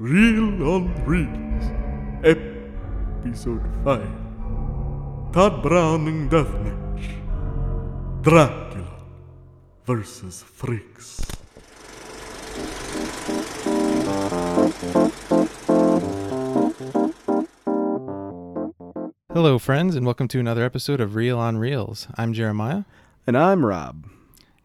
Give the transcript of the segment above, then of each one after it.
Real on Reels, Episode 5 Tod Browning Deathmatch Dracula versus Freaks. Hello, friends, and welcome to another episode of Reel on Reels. I'm Jeremiah, And I'm Rob.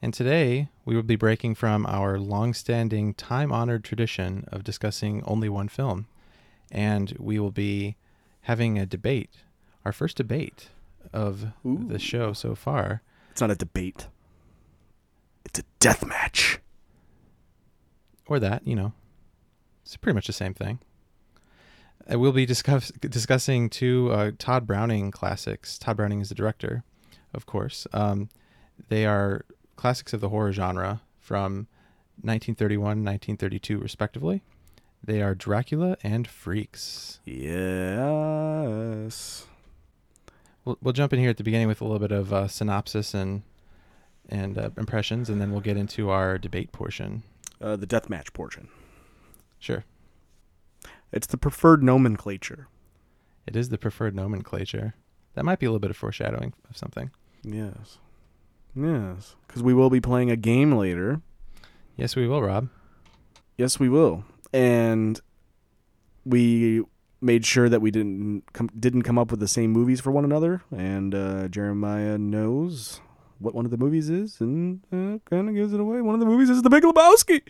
and today we will be breaking from our long-standing, time-honored tradition of discussing only one film, and we will be having a debate, our first debate of the show so far. It's not a debate. It's a death match. or that, you know, it's pretty much the same thing. Uh, we'll be discuss- discussing two uh, Tod Browning classics. Tod Browning is the director, of course. Um, they are classics of the horror genre from 1931 1932, respectively. They are Dracula and Freaks. Yes. We'll, we'll jump in here at the beginning with a little bit of uh, synopsis and and uh, impressions, and then we'll get into our debate portion. Uh, the death match portion. Sure. It's the preferred nomenclature. It is the preferred nomenclature. That might be a little bit of foreshadowing of something. Yes. Yes. Because we will be playing a game later. Yes, we will, Rob. Yes, we will. And we made sure that we didn't come, didn't come up with the same movies for one another. And uh, Jeremiah knows what one of the movies is and uh, kind of gives it away. One of the movies is The Big Lebowski.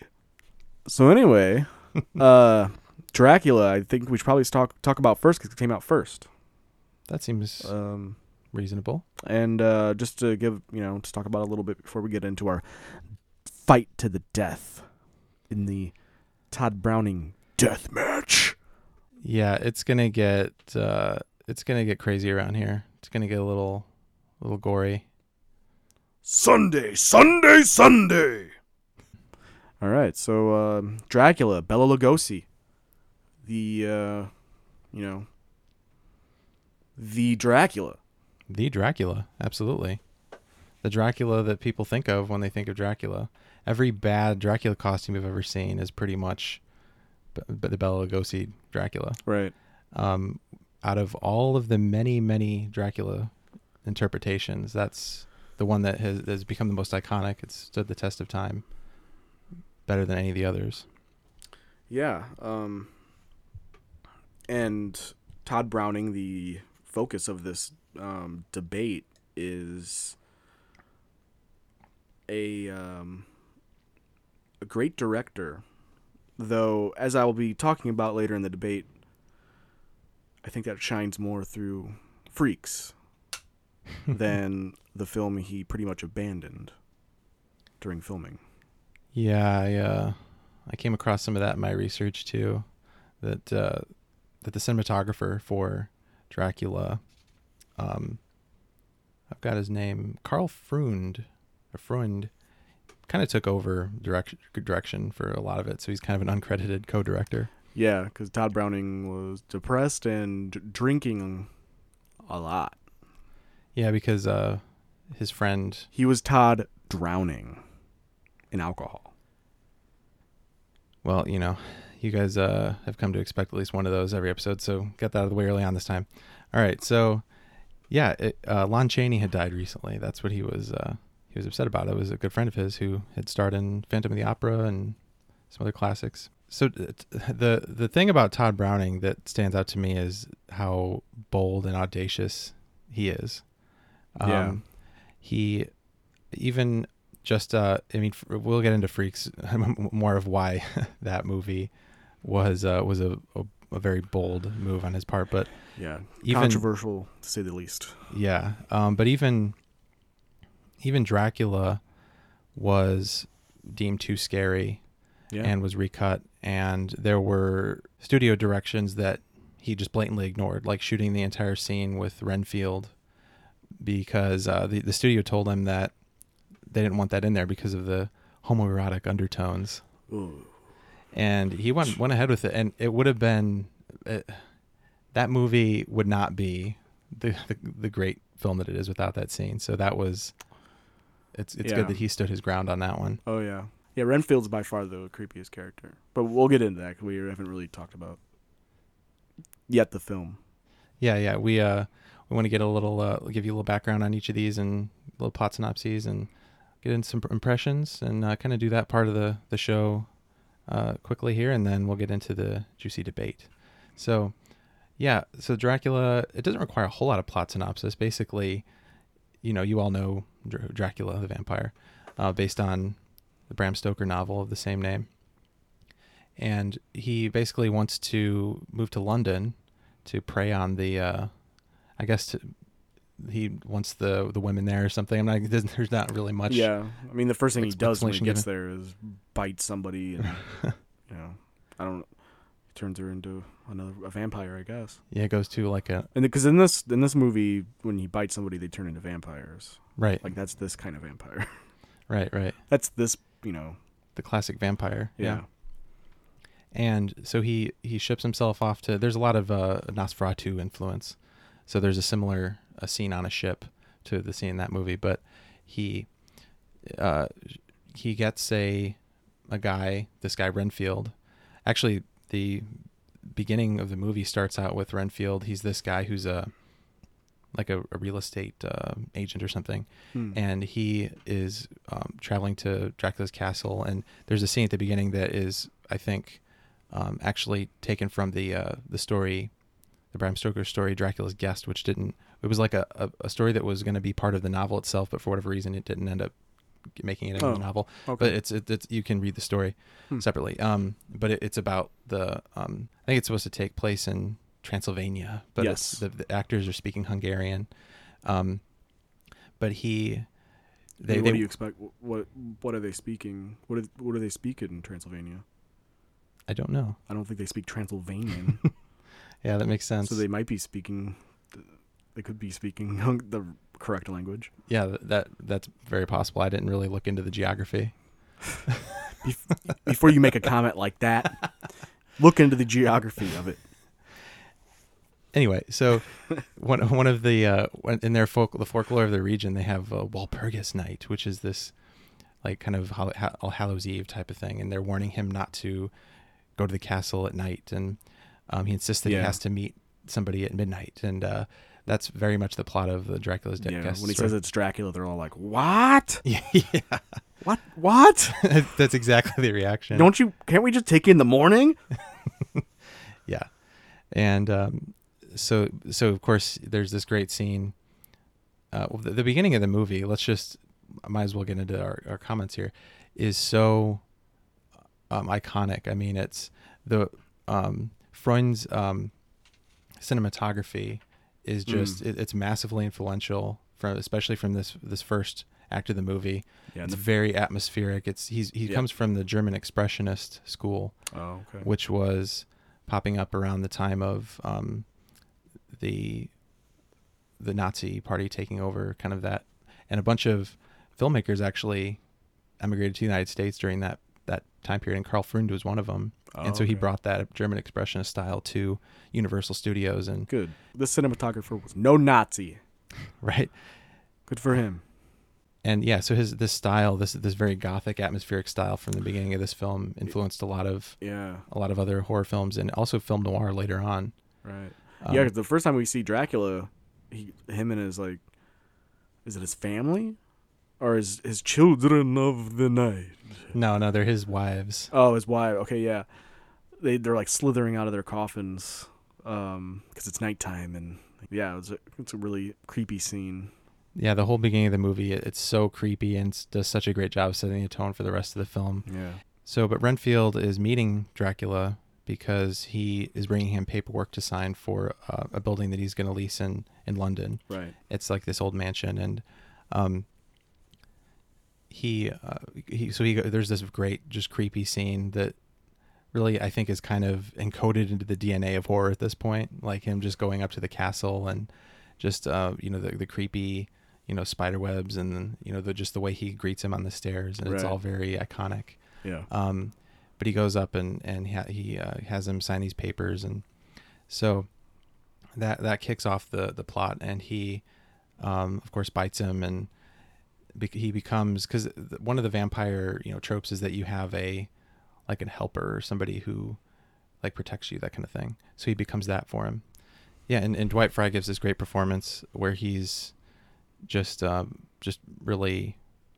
So anyway, uh, Dracula, I think we should probably talk talk about first because it came out first. That seems Um, reasonable. and uh, just to give you know, to talk about a little bit before we get into our fight to the death in the Tod Browning death match. Yeah, it's gonna get uh, it's gonna get crazy around here. It's gonna get a little a little gory. Sunday, Sunday, Sunday. All right, so um Dracula, Bela Lugosi, the uh, you know, the Dracula. The Dracula, absolutely. The Dracula that people think of when they think of Dracula. Every bad Dracula costume you've ever seen is pretty much b- b- the Bela Lugosi Dracula. Right. Um, out of all of the many, many Dracula interpretations, that's the one that has, has become the most iconic. It's stood the test of time better than any of the others. Yeah. Um, and Tod Browning, the focus of this um, debate, is a um, a great director. Though, as I will be talking about later in the debate, I think that shines more through Freaks than the film he pretty much abandoned during filming. Yeah, I uh, I came across some of that in my research too. That uh, that the cinematographer for Dracula, um, I've got his name, Karl Freund, or Freund, kind of took over direction direction for a lot of it. So he's kind of an uncredited co-director. Yeah, because Tod Browning was depressed and drinking a lot. Yeah, because uh, his friend, He was Tod drowning in alcohol. well, you know, you guys uh, have come to expect at least one of those every episode. So get that out of the way early on this time. All right, so yeah, it, uh, Lon Chaney had died recently. That's what he was uh, he was upset about. It was a good friend of his who had starred in Phantom of the Opera and some other classics. So t- t- the the thing about Tod Browning that stands out to me is how bold and audacious he is. Um, Yeah. He even just uh, I mean we'll get into freaks more of why that movie was uh, was a, a a very bold move on his part, but Yeah, Even- controversial to say the least. yeah, um, but even even Dracula was deemed too scary Yeah, and was recut, and there were studio directions that he just blatantly ignored, like shooting the entire scene with Renfield, because uh, the the studio told him that they didn't want that in there because of the homoerotic undertones, Ooh. And he went went ahead with it, and it would have been it, that movie would not be the, the the great film that it is without that scene. So that was it's it's Yeah. good that he stood his ground on that one. Oh yeah, Yeah, Renfield's by far the creepiest character, but we'll get into that. 'cause we haven't really talked about yet the film. Yeah, yeah. We uh we want to get a little uh give you a little background on each of these and little plot synopses and get in some impressions and uh, kind of do that part of the the show uh quickly here and then we'll get into the juicy debate. So, yeah, so Dracula it doesn't require a whole lot of plot synopsis. Basically, you know, you all know Dr- Dracula the vampire uh based on the Bram Stoker novel of the same name. And he basically wants to move to London to prey on the uh I guess to, he wants the the women there or something. I'm not there's, not really much yeah, I mean, the first thing he does when he gets there is bite somebody, and you know, I don't. He turns her into another a vampire, I guess. yeah, it goes to like a And because in this in this movie, when he bites somebody, they turn into vampires. right Like that's this kind of vampire. right right that's this, you know. the classic vampire. Yeah. And so he he ships himself off to there's a lot of uh Nosferatu influence. So there's a similar a scene on a ship to the scene in that movie, but he uh he gets a a guy, this guy Renfield. Actually, the beginning of the movie starts out with Renfield. He's this guy who's a like a, a real estate uh, agent or something, Hmm. and he is um, traveling to Dracula's castle. And there's a scene at the beginning that is, I think, um, actually taken from the uh, the story, the Bram Stoker story, Dracula's Guest, which didn't. It was like a, a, a story that was going to be part of the novel itself, but for whatever reason, it didn't end up making it into Oh, the novel. okay. But it's, it, it's you can read the story Hmm. separately. Um, but it, it's about the. Um, I think it's supposed to take place in Transylvania, but Yes. the, the actors are speaking Hungarian. Um, but he, they, what they do you expect? What what are they speaking? What do, what do they speak in Transylvania? I don't know. I don't think they speak Transylvanian. Yeah, that makes sense. so they might be speaking. They could be speaking the correct language. yeah, that that's very possible. I didn't really look into the geography. Before you make a comment like that, look into the geography of it. Anyway, so one one of the uh, in their folk the folklore of the region, they have uh, Walpurgis Night, which is this like kind of Hall- All Hallows Eve type of thing, and they're warning him not to go to the castle at night, and um, he insists that Yeah. he has to meet somebody at midnight, and uh, that's very much the plot of the Dracula's Dead Yeah, Guest when he story. says it's Dracula, they're all like, "What? yeah. What? What? that's exactly the reaction. Don't you? Can't we just take you in the morning?" Yeah, and um, so so of course there's this great scene. Uh, the, the beginning of the movie. Let's just I might as well get into our, our comments here. Is so um, iconic. I mean, it's the um, Freund's um, cinematography is just it, it's massively influential from especially from this this first act of the movie. Yeah. It's very atmospheric. It's he's he Yeah. comes from the German expressionist school oh, okay. which was popping up around the time of um, the the Nazi party taking over, kind of that, and a bunch of filmmakers actually emigrated to the United States during that that time period, and Karl Freund was one of them, and so he Oh, brought that German expressionist style to Universal Studios, and Good. This cinematographer was no Nazi. right, Good for him. and yeah, so his this style, this this very gothic atmospheric style from the beginning of this film influenced a lot of Yeah. a lot of other horror films, and also film noir later on. Right. Um, yeah, the first time we see Dracula, he, him and his like, is it his family, or is his children of the night? no, no, they're his wives. Oh, his wife. Okay, yeah. They they're like slithering out of their coffins, um, because it's nighttime and yeah, it's a, it's a really creepy scene. yeah, the whole beginning of the movie, it, it's so creepy and does such a great job setting the tone for the rest of the film. Yeah. So, but Renfield is meeting Dracula because he is bringing him paperwork to sign for uh, a building that he's going to lease in in London. Right. It's like this old mansion, and um, he uh, he so he there's this great just creepy scene that really I think is kind of encoded into the DNA of horror at this point, like him just going up to the castle and just uh, you know the the creepy you know spider webs and you know the just the way he greets him on the stairs and it's all very iconic. Yeah. Um, but he goes up and and ha- he uh, has him sign these papers, and so that that kicks off the the plot. And he, um, of course, bites him, and he becomes because one of the vampire you know tropes is that you have a like a helper or somebody who like protects you that kind of thing. So he becomes that for him. Yeah, and, and Dwight Frye gives this great performance where he's just um, just really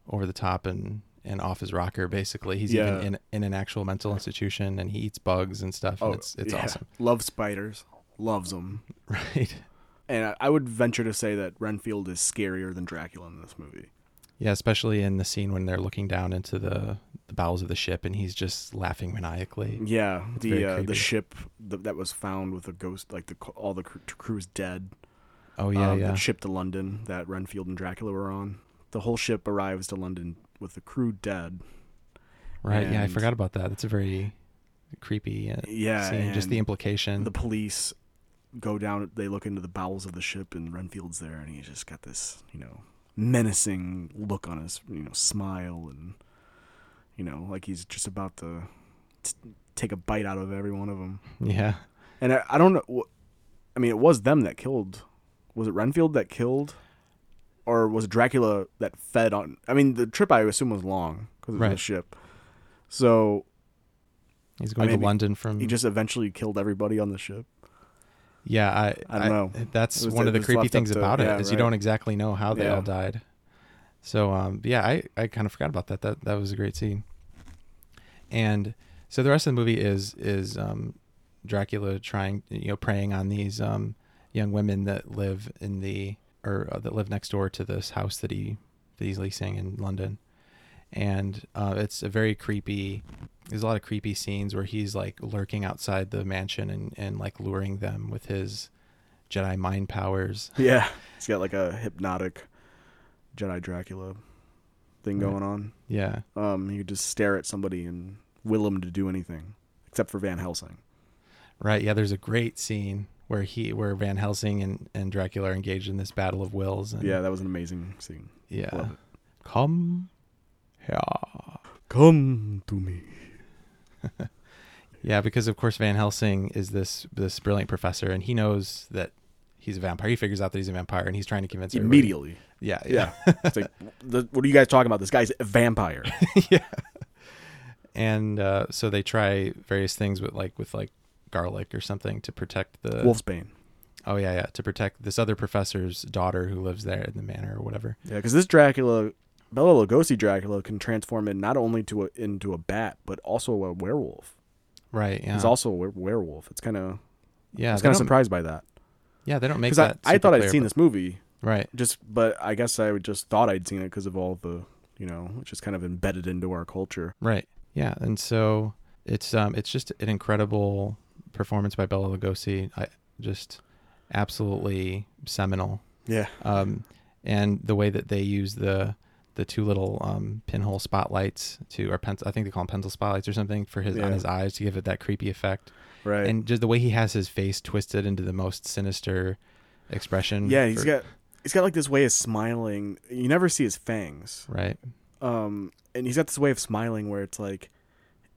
over the top and and off his rocker basically. He's Yeah. even in in an actual mental institution and he eats bugs and stuff. And it's it's Oh, yeah. awesome, Loves spiders. Loves them. right? And I, I would venture to say that Renfield is scarier than Dracula in this movie. Yeah, especially in the scene when they're looking down into the, the bowels of the ship and he's just laughing maniacally. Yeah, It's the uh, the ship th- that was found with a ghost, like the all the cr- crew's dead. Oh yeah, um, yeah, The ship to London that Renfield and Dracula were on. The whole ship arrives to London with the crew dead. right. Yeah, I forgot about that. That's a very creepy uh, Yeah, scene. Just the implication. The police go down. They look into the bowels of the ship, and Renfield's there, and he's just got this, you know, menacing look on his, you know, smile, and you know, like he's just about to t- take a bite out of every one of them. yeah, And I, I don't know. I mean, it was them that killed. Was it Renfield that killed, or was it Dracula that fed on? I mean, the trip I assume was long because of the Right. ship. So he's going mean, to London from. he just eventually killed everybody on the ship. Yeah, I I don't know. That's was- one of the creepy things to- about yeah, it is you don't exactly know how they Yeah. all died. So um, yeah, I, I kind of forgot about that. That that was a great scene. And so the rest of the movie is is um, Dracula trying you know preying on these um, young women that live in the or uh, that live next door to this house that he that he's leasing in London, and uh, it's a very creepy. There's a lot of creepy scenes where he's like lurking outside the mansion and and like luring them with his Jedi mind powers. Yeah, he's got like a hypnotic Jedi Dracula thing Right. going on. Yeah, Um, he just stare at somebody and will them to do anything, except for Van Helsing. right. Yeah, there's a great scene where he where Van Helsing and and Dracula are engaged in this battle of wills. And, Yeah, that was an amazing scene. yeah. Love it. Come here. Come to me. Yeah, because of course Van Helsing is this this brilliant professor, and he knows that he's a vampire. He figures out that he's a vampire, and he's trying to convince everybody- Immediately. Yeah, Yeah. it's like, the, what are you guys talking about? This guy's a vampire. yeah. And uh, so they try various things with like with like garlic or something to protect the Wolfsbane. Oh yeah, yeah, to protect this other professor's daughter who lives there in the manor or whatever. Yeah, because this Dracula, Bela Lugosi Dracula, can transform it not only to a, into a bat, but also a werewolf. Right. Yeah. He's also a were- werewolf. It's kind of yeah. I was kind of surprised by that Yeah, they don't make I, that. I super thought I'd seen but- this movie Right. just, but I guess I would just thought I'd seen it because of all the you know, it's just kind of embedded into our culture. Right. Yeah. And so it's um it's just an incredible performance by Bela Lugosi. I just absolutely seminal. Yeah, Um, and the way that they use the the two little um, pinhole spotlights to or pen, I think they call them pencil spotlights or something for his Yeah. on his eyes to give it that creepy effect. right. And just the way he has his face twisted into the most sinister expression. yeah, he's for- got he's got like this way of smiling. You never see his fangs. right. Um, and he's got this way of smiling where it's like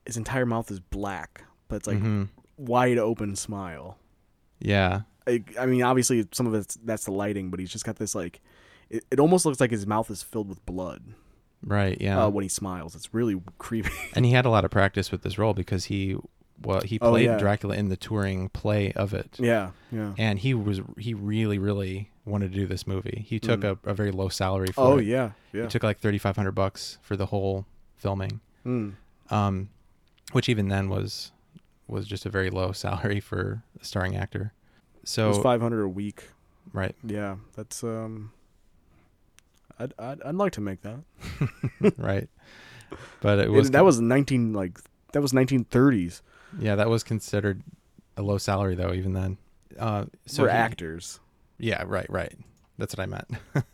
his entire mouth is black, but it's like Mhm. wide open smile. Yeah. I, I mean, obviously some of it's that's the lighting, but he's just got this like, it, it almost looks like his mouth is filled with blood Right. Yeah. uh, when he smiles. It's really creepy. and he had a lot of practice with this role because he well he Oh, played yeah. Dracula in the touring play of it. yeah, yeah. And he was he really really wanted to do this movie. He took Mm. a, a very low salary for Oh it. yeah, yeah. He took like 3500 bucks for the whole filming. Mm. Um which even then was was just a very low salary for a starring actor. it was So five hundred a week. right. Yeah, that's um. I'd, I'd I'd like to make that. right. But it It- was that was nineteen like that was nineteen thirties yeah, that was considered a low salary though even then. Uh so for he- actors. Yeah, right, right. That's what I meant.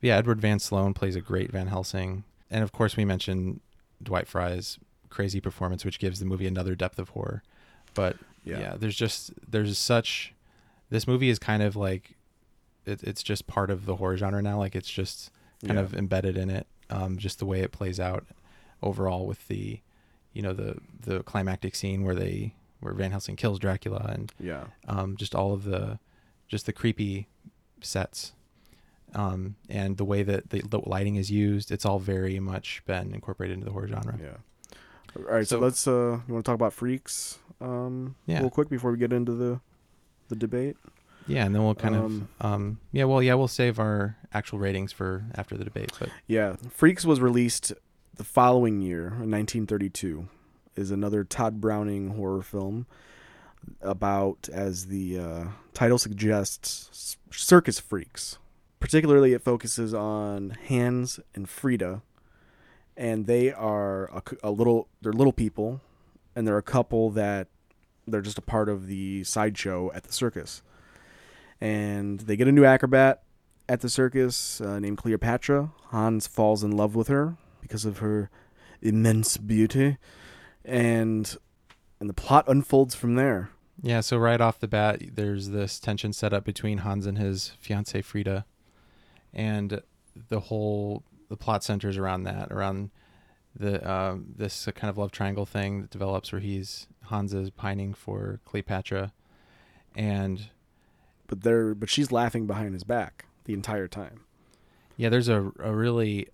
yeah, Edward Van Sloan plays a great Van Helsing, and of course we mentioned Dwight Frye's crazy performance, which gives the movie another depth of horror. But yeah, Yeah. there's just there's such this movie is kind of like it, it's just part of the horror genre now. Like it's just kind Yeah. of embedded in it. Um, just the way it plays out overall with the you know the the climactic scene where they where Van Helsing kills Dracula and Yeah. um, just all of the just the creepy sets um, and the way that the, the lighting is used, it's all very much been incorporated into the horror genre. Yeah. All right, so, So- let's. Uh, you want to talk about freaks? Um, Yeah. real quick before we get into the the debate. Yeah, and then we'll kind Um, of, um, yeah, well, yeah, we'll save our actual ratings for after the debate. But Yeah, Freaks was released the following year, in 1932. Is another Tod Browning horror film about, as the uh, title suggests, circus freaks. Particularly, it focuses on Hans and Frieda, and they are a little. They're little people, and they're a couple that they're just a part of the sideshow at the circus. And they get a new acrobat at the circus uh, named Cleopatra. Hans falls in love with her because of her immense beauty, and and the plot unfolds from there. yeah, so right off the bat, there's this tension set up between Hans and his fiancee Frieda, and the whole the plot centers around that, around the um, this kind of love triangle thing that develops where he's Hans is pining for Cleopatra, and But they're but she's laughing behind his back the entire time. yeah, there's a a really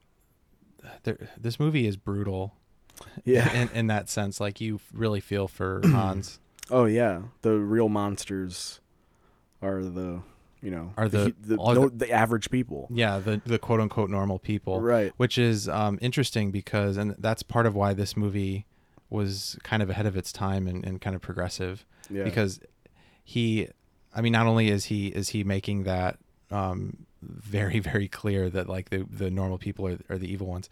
there, this movie is brutal in, in that sense. Like you really feel for Hans. Oh yeah. The real monsters are the you know Are the- the all no, the- the average people. Yeah, the the quote unquote normal people. Right. Which is um, interesting because, and that's part of why this movie was kind of ahead of its time and, and kind of progressive Yeah. because he, I mean, not only is he is he making that um, very very clear that like the the normal people are, are the evil ones.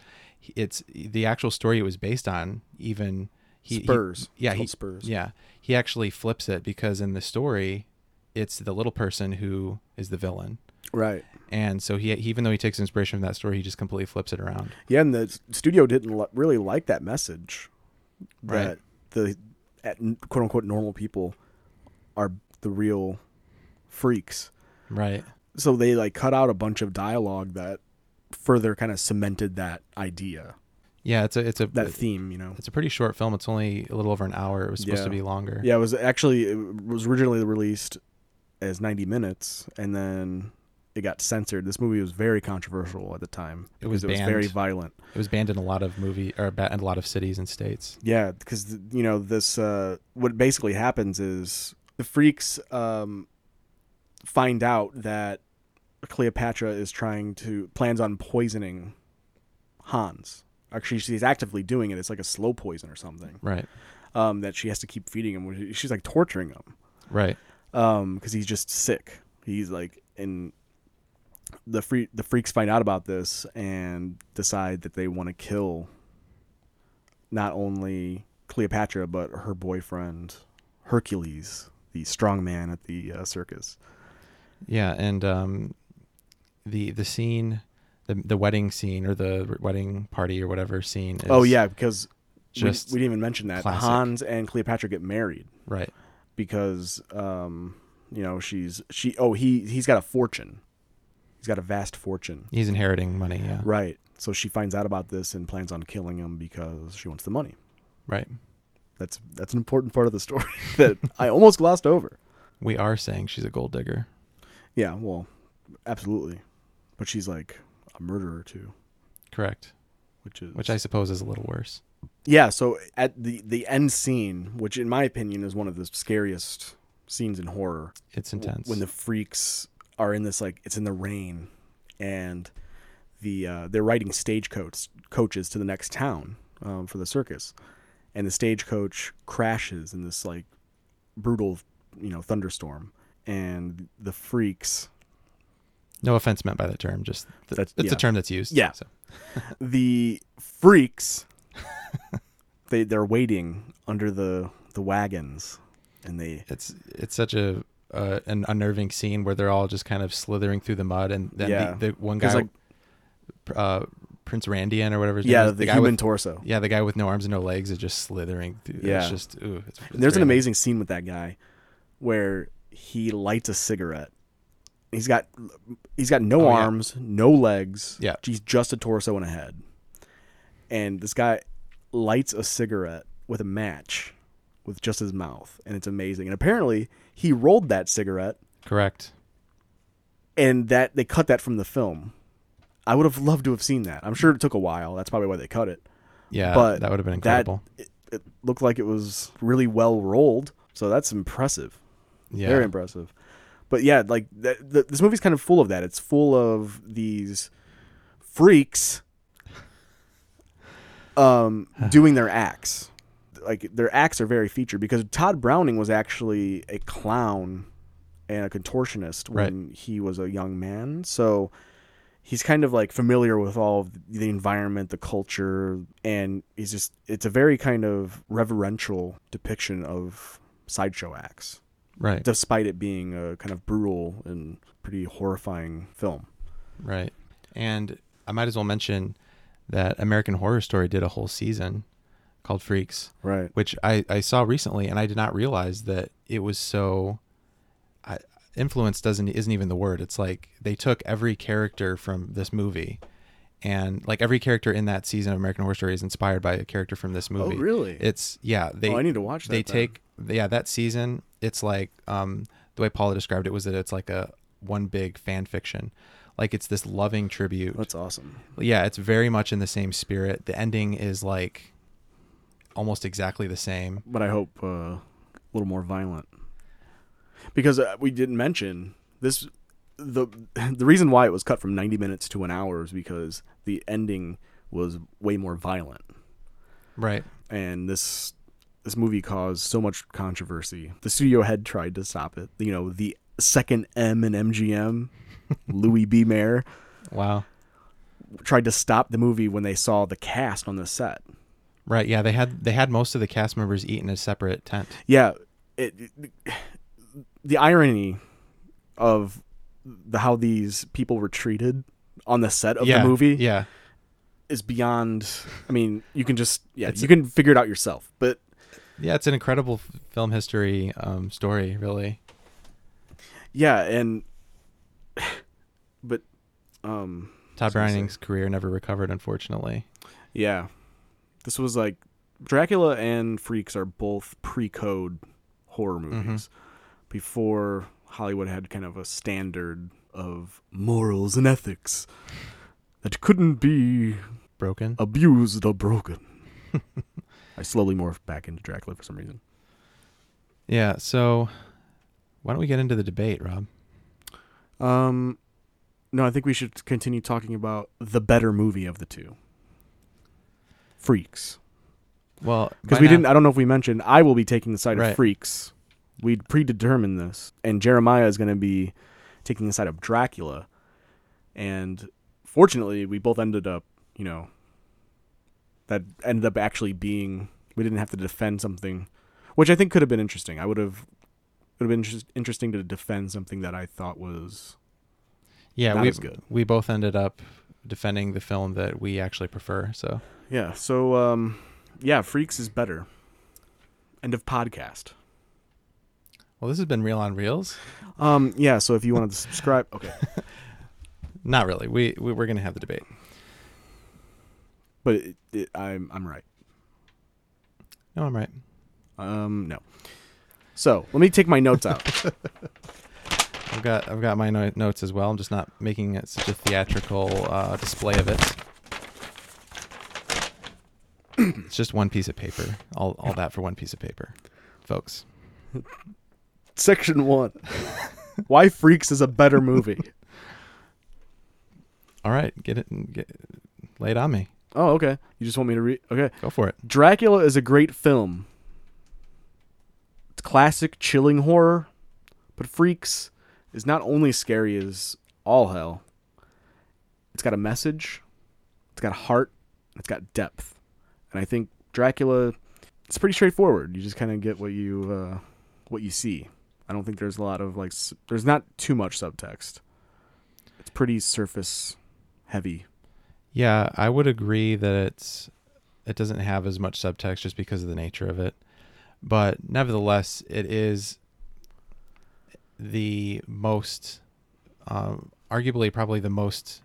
It's the actual story it was based on. Even he, he- Spurs. yeah, he, Spurs. yeah, he actually flips it because in the story, it's the little person who is the villain. Right. And so he, he even though he takes inspiration from that story, he just completely flips it around. Yeah, and the studio didn't really like that message Right. that the at, quote unquote normal people are the real freaks. Right. So they like cut out a bunch of dialogue that further kind of cemented that idea, Yeah, it's a it's a that theme. You know. it's a pretty short film. It's only a little over an hour. It was supposed to be longer. Yeah, it was actually it was originally released as 90 minutes, and then it got censored. This movie was very controversial at the time. It was it was very violent. It was banned in a lot of movie or in a lot of cities and states. Yeah, because you know this. Uh, what basically happens is the freaks um, find out that Cleopatra is trying to plans on poisoning Hans. Actually, she's actively doing it. It's like a slow poison or something Right. um, that she has to keep feeding him. She's like torturing him Right. because he's just sick. He's like in the free the freaks find out about this and decide that they want to kill not only Cleopatra but her boyfriend Hercules, the strong man at the uh, circus. Yeah, and um, the the scene, the the wedding scene or the wedding party or whatever scene. Is, oh yeah, because just we, we didn't even mention that classic. Hans and Cleopatra get married Right. because um, you know she's she oh he he's got a fortune. He's got a vast fortune. He's inheriting money. Yeah. Right. So she finds out about this and plans on killing him because she wants the money. Right. That's that's an important part of the story that I almost glossed over. We are saying she's a gold digger. Yeah, well, absolutely. But she's like a murderer too, Correct. which is Which I suppose is a little worse. Yeah, so at the the end scene, which in my opinion is one of the scariest scenes in horror, It's w- intense. when the freaks are in this like it's in the rain and the uh, they're riding stagecoach coaches to the next town um, for the circus and the stagecoach crashes in this like brutal you know thunderstorm and the freaks no offense meant by that term. Just th- That's- it's yeah. a term that's used. Yeah. So. the freaks they they're waiting under the the wagons and they It's it's such a uh, an unnerving scene where they're all just kind of slithering through the mud, and then Yeah. the, the one guy, like- uh, Prince Randian or whatever. His yeah name is, the, guy human with torso yeah the guy with no arms and no legs is just slithering through. Yeah. it's just ooh. It's, it's There's an amazing scene with that guy where he lights a cigarette. He's got he's got no Oh, yeah. arms, no legs. Yeah. He's just a torso and a head. And this guy lights a cigarette with a match with just his mouth and it's amazing. And apparently he rolled that cigarette correct. and that they cut that from the film. I would have loved to have seen that. I'm sure it took a while. That's probably why they cut it. Yeah, But that would have been that- incredible. It looked like it was really well rolled, so that's impressive. Yeah. Very impressive. But yeah, like th- th- this movie's kind of full of that. It's full of these freaks um doing their acts. Like their acts are very featured because Tod Browning was actually a clown and a contortionist when he was a young man. So he's kind of like familiar with all of the environment, the culture, and he's just it's a very kind of reverential depiction of sideshow acts right. despite it being a kind of brutal and pretty horrifying film. Right. And I might as well mention that American Horror Story did a whole season called Freaks, Right. which I, I saw recently, and I did not realize that it was so. I, influence doesn't isn't even the word. It's like they took every character from this movie, and like every character in that season of American Horror Story is inspired by a character from this oh, movie. Oh, really? It's yeah. They oh, I need to watch that. they then. take yeah that season it's like um the way paula described it was that it's like a one big fan fiction like it's this loving tribute That's awesome. yeah it's very much in the same spirit the ending is like almost exactly the same But I hope uh, a little more violent. Because uh, we didn't mention this the the reason why it was cut from 90 minutes to an hour is because the ending was way more violent. right and this this movie caused so much controversy. The studio head tried to stop it. You know, the second M in MGM, Louis B. Mayer, wow tried to stop the movie when they saw the cast on the set. right yeah they had they had most of the cast members eat in a separate tent Yeah, it, it- the irony of the how these people were treated on the set of yeah the movie yeah is beyond. I mean, you can just yeah, It's- you can figure it out yourself. But yeah it's an incredible film history um story really. Yeah, and but um tod was gonna say- browning's career never recovered unfortunately. Yeah. This was like Dracula and Freaks are both pre-code horror movies. Before Hollywood had kind of a standard of morals and ethics that couldn't be broken? abused or broken. I slowly morphed back into Dracula for some reason. yeah so why don't we get into the debate rob Um no, I think we should continue talking about the better movie of the two. Freaks. well Because we now- didn't, I don't know if we mentioned, I will be taking the side Right. of freaks. We'd predetermined this. And Jeremiah is going to be taking the side of Dracula. And fortunately, we both ended up, you know, that ended up actually being, we didn't have to defend something, which I think could have been interesting. I would have, would have been interest, interesting to defend something that I thought was, yeah we we both ended up defending the film that we actually prefer so yeah. So, um, yeah, Freaks is better. End of podcast. well this has been real on reels Um, yeah. So if you wanted to subscribe, okay. not really we, we we're gonna have the debate But it, it, I'm I'm right. no i'm right Um, no. So let me take my notes out. i've got i've got my no- notes as well i'm just not making it such a theatrical uh, display of it it's just one piece of paper all, all that for one piece of paper folks Section one. Why Freaks is a better movie? all right get it get lay it on me Oh, okay. You just want me to read? Okay. go for it Dracula is a great film. It's classic, chilling horror, but Freaks is not only scary as all hell. It's got a message. It's got a heart. It's got depth, and I think Dracula. It's pretty straightforward. You just kind of get what you uh, what you see. I don't think there's a lot of like. There's not too much subtext. It's pretty surface heavy. Yeah, I would agree that it's it doesn't have as much subtext just because of the nature of it. But nevertheless, it is the most um, arguably probably the most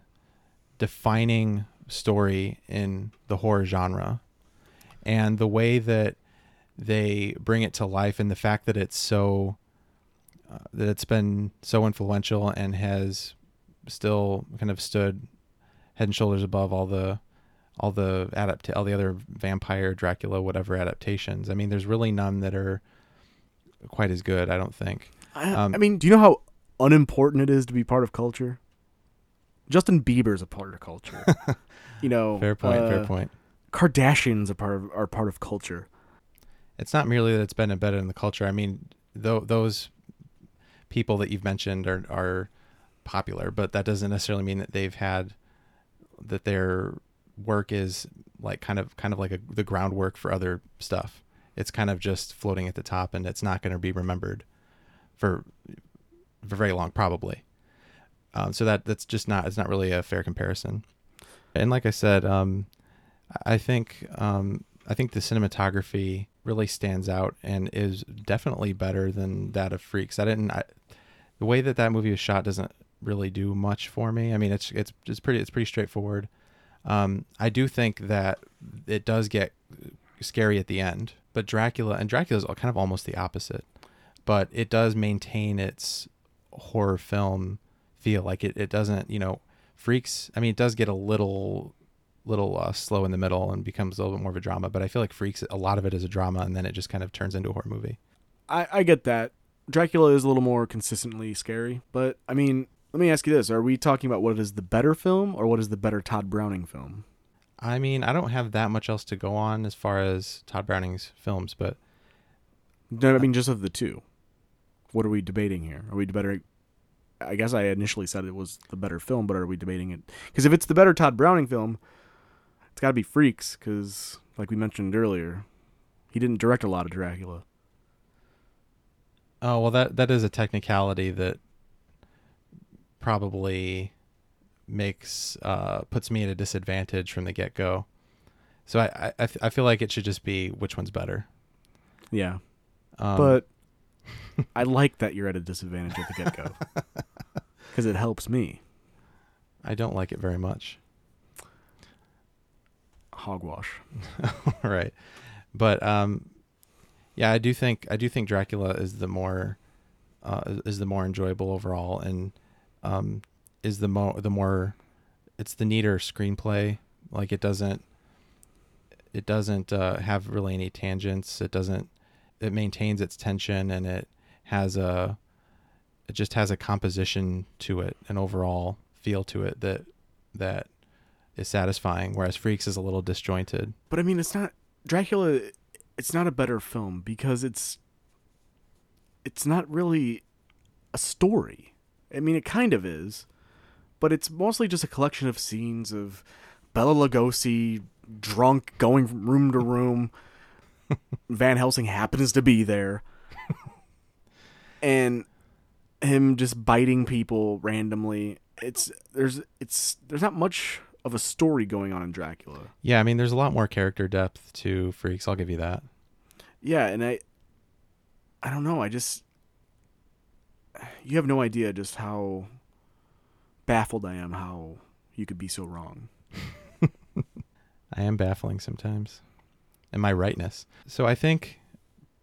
defining story in the horror genre. And the way that they bring it to life and the fact that it's so uh, that it's been so influential and has still kind of stood head and shoulders above all the all the adapt all the other vampire Dracula whatever adaptations. I mean, there's really none that are quite as good. I don't think. I, Um, I mean, do you know how unimportant it is to be part of culture? Justin Bieber's a part of culture. you know, Fair point. uh, fair point. Kardashians are part of are part of culture. It's not merely that it's been embedded in the culture. I mean, tho- those people that you've mentioned are are popular, but that doesn't necessarily mean that they've had that their work is like kind of kind of like a, the groundwork for other stuff. It's kind of just floating at the top, and it's not going to be remembered for for very long, probably. Um, so that that's just not it's not really a fair comparison. And like I said, um, I think um, I think the cinematography really stands out and is definitely better than that of Freaks. I didn't I, the way that that movie was shot doesn't really do much for me. I mean, it's it's it's pretty it's pretty straightforward. Um, I do think that it does get scary at the end, but Dracula and Dracula is kind of almost the opposite. But it does maintain its horror film feel. Like it, it doesn't, you know, Freaks. I mean, it does get a little little uh, slow in the middle and becomes a little bit more of a drama. But I feel like Freaks, a lot of it is a drama, and then it just kind of turns into a horror movie. I, I get that. Dracula is a little more consistently scary, but I mean, let me ask you this: Are we talking about what is the better film, or what is the better Tod Browning film? I mean, I don't have that much else to go on as far as Tod Browning's films, but No, I mean, just of the two. What are we debating here? Are we debating? I guess I initially said it was the better film, but are we debating it? Because if it's the better Tod Browning film, it's got to be Freaks. Because, like we mentioned earlier, he didn't direct a lot of Dracula. oh well, that that is a technicality that probably makes uh, puts me at a disadvantage from the get go. So I I feel like it should just be which one's better. Yeah, Um, but I like that you're at a disadvantage at the get go because it helps me. I don't like it very much. Hogwash. right but um yeah i do think i do think dracula is the more uh is the more enjoyable overall and um is the more the more it's the neater screenplay like it doesn't it doesn't uh have really any tangents it doesn't it maintains its tension and it has a it just has a composition to it an overall feel to it that that is satisfying whereas freaks is a little disjointed But I mean, it's not Dracula. It's not a better film because it's it's not really a story. I mean, it kind of is, but it's mostly just a collection of scenes of Bela Lugosi drunk, going from room to room. Van Helsing happens to be there, and him just biting people randomly. It's there's it's there's not much of a story going on in Dracula. Yeah, I mean, there's a lot more character depth to Freaks. I'll give you that. Yeah, and I I don't know, I just you have no idea just how baffled I am how you could be so wrong. I am baffling sometimes, and my rightness. So I think,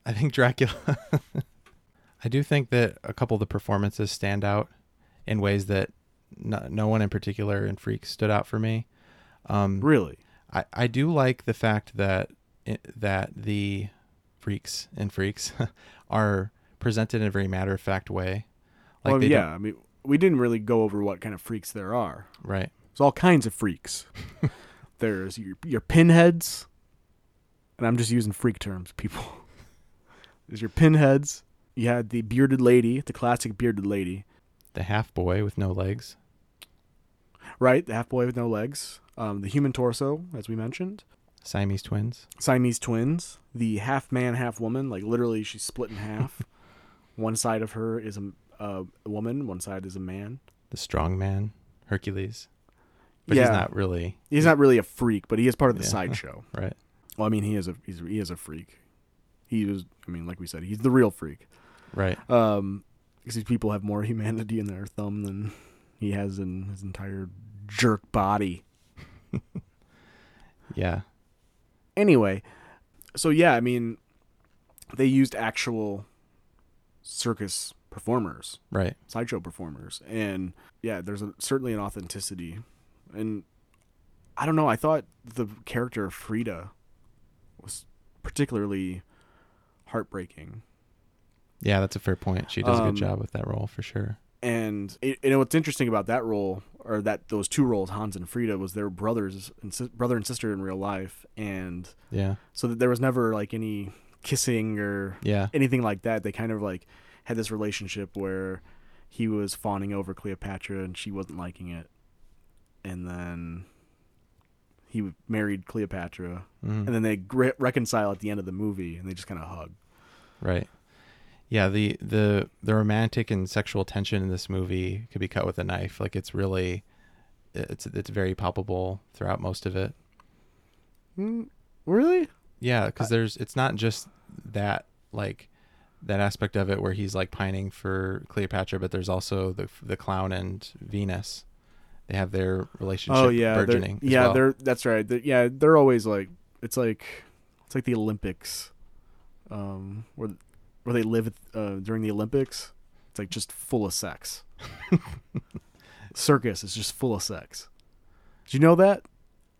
I think Dracula. I do think that a couple of the performances stand out in ways that no, no one in particular in Freaks stood out for me. Um, Really? I, I do like the fact that that the freaks and freaks are presented in a very matter of fact way. well, yeah, I mean we didn't really go over what kind of freaks there are. right. There's all kinds of freaks. There's your your pinheads, and I'm just using freak terms, people. There's your pinheads. You had the bearded lady, the classic bearded lady, The half boy with no legs. right? The half boy with no legs. Um, the human torso, as we mentioned. Siamese twins. Siamese twins, the half man, half woman. Like literally, she's split in half. one side of her is a, a woman, one side is a man. The strong man. Hercules. But yeah, he's not really. He's not really a freak, but he is part of the Yeah. sideshow. Right. Well, I mean, he is a he's, he is a freak. He was. I mean, like we said, he's the real freak. Right. Um, because these people have more humanity in their thumb than he has in his entire jerk body. Yeah. Anyway, so yeah, I mean, they used actual circus performers, Right. sideshow performers, and yeah, there's a, certainly an authenticity, and I don't know. I thought the character of Frieda was particularly heartbreaking. Yeah, that's a fair point. She does a Um, good job with that role for sure. and it, you know what's interesting about that role or that those two roles hans and frieda was their brothers and sis- brother and sister in real life and Yeah. so that there was never like any kissing or Yeah. anything like that they kind of like had this relationship where he was fawning over cleopatra and she wasn't liking it and then he married cleopatra Mhm. and then they gre- reconcile at the end of the movie and they just kind of hug Right. Yeah, the the the romantic and sexual tension in this movie could be cut with a knife. Like it's really it's it's very palpable throughout most of it. mm, really Yeah, cuz there's it's not just that like that aspect of it where he's like pining for Cleopatra, but there's also the the clown and Venus. They have their relationship oh yeah they're- yeah well. they're that's right. They're- yeah they're always like it's like it's like the olympics um where where they live uh, during the olympics. It's like just full of sex. Circus is just full of sex. Did you know that?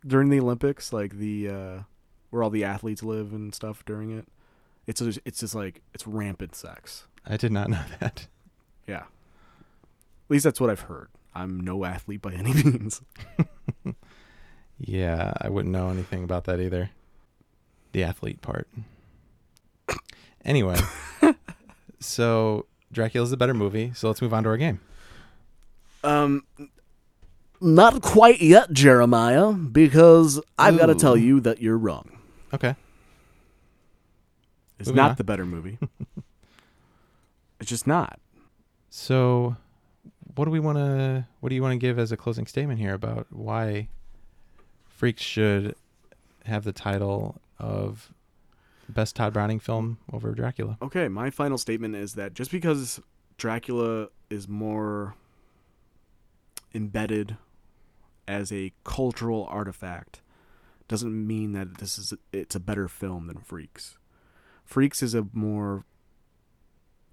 During the olympics like the uh where all the athletes live and stuff during it it's just, it's just like it's rampant sex I did not know that. yeah at least that's what i've heard i'm no athlete by any means Yeah, I wouldn't know anything about that either. The athlete part. Anyway, so Dracula's a better movie, so let's move on to our game. Um, not quite yet, Jeremiah, because I've got to tell you that you're wrong. Okay. It's Moving not on. the better movie. it's just not. So what do we want to what do you want to give as a closing statement here about why Freaks should have the title of best Tod Browning film over Dracula? Okay, my final statement is that just because Dracula is more embedded as a cultural artifact doesn't mean that this is it's a better film than Freaks. Freaks is a more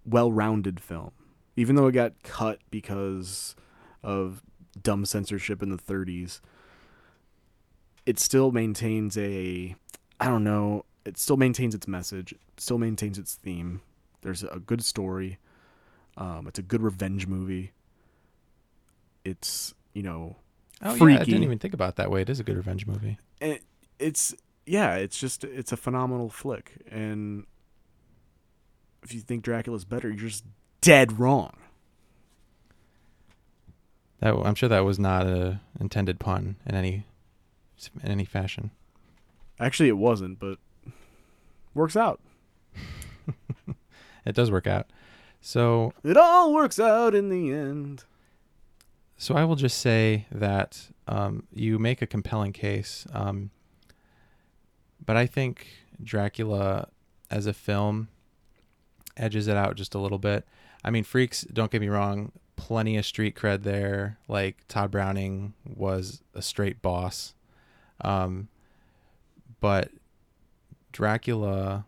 well-rounded film. Even though it got cut because of dumb censorship in the 30s, it still maintains a I don't know, it still maintains its message, it still maintains its theme. There's a good story. Um, it's a good revenge movie. It's you know, Oh yeah, I didn't even think about it that way. It is a good revenge movie. it, it's yeah, it's just it's a phenomenal flick. And if you think Dracula's better, you're just dead wrong. That I'm sure that was not a intended pun in any in any fashion. Actually, it wasn't, but works out. It does work out. So It all works out in the end. So I will just say that um, you make a compelling case, um, but I think Dracula as a film edges it out just a little bit. I mean, Freaks, don't get me wrong, plenty of street cred there. Like Tod Browning was a straight boss, um, but Dracula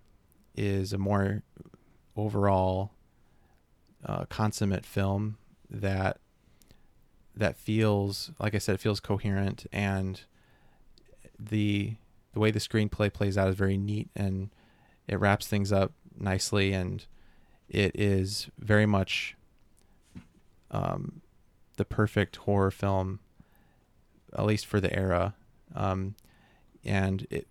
is a more overall uh, consummate film that that feels like I said, it feels coherent and the the way the screenplay plays out is very neat and it wraps things up nicely and it is very much um, the perfect horror film, at least for the era. Um, and it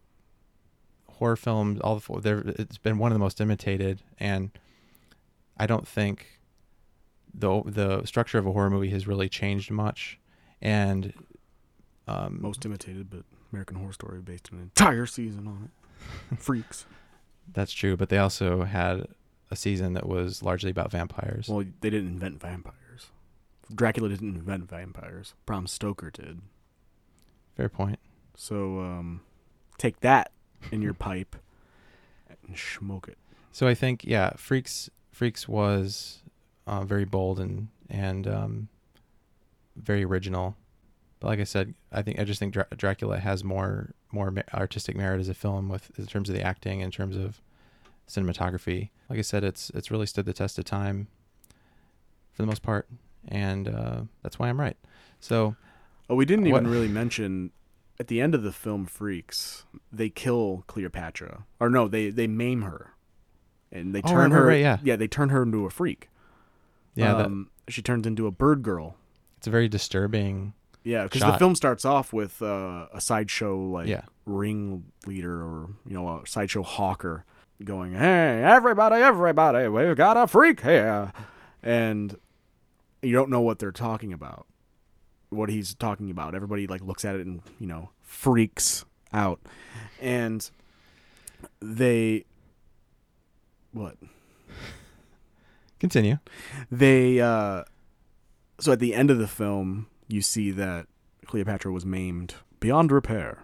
horror films, all the there, it's been one of the most imitated, and I don't think the the structure of a horror movie has really changed much, and um, Most imitated, but American Horror Story based an entire season on it. Freaks. that's true. But they also had a season that was largely about vampires. Well, they didn't invent vampires. Dracula didn't invent vampires. Bram Stoker did. Fair point. So um, take that in your pipe and smoke it. So I think yeah, Freaks Freaks was uh, very bold and and um, very original. But like I said, I think I just think Dra- Dracula has more more artistic merit as a film with in terms of the acting, in terms of cinematography. Like I said, it's it's really stood the test of time. for the most part, and uh, that's why I'm right. So Oh, we didn't even What- really mention at the end of the film Freaks, they kill Cleopatra. Or no, they they maim her. And they Oh, turn right, her right, yeah. they turn her into a freak. yeah, that, um, she turns into a bird girl. it's a very disturbing. Yeah, because the film starts off with uh, a sideshow like Yeah. ringleader or you know a sideshow hawker going, "Hey, everybody, everybody, we've got a freak here," and you don't know what they're talking about, what he's talking about. Everybody like looks at it and you know freaks out, and they what Continue. they uh so at the end of the film you see that cleopatra was maimed beyond repair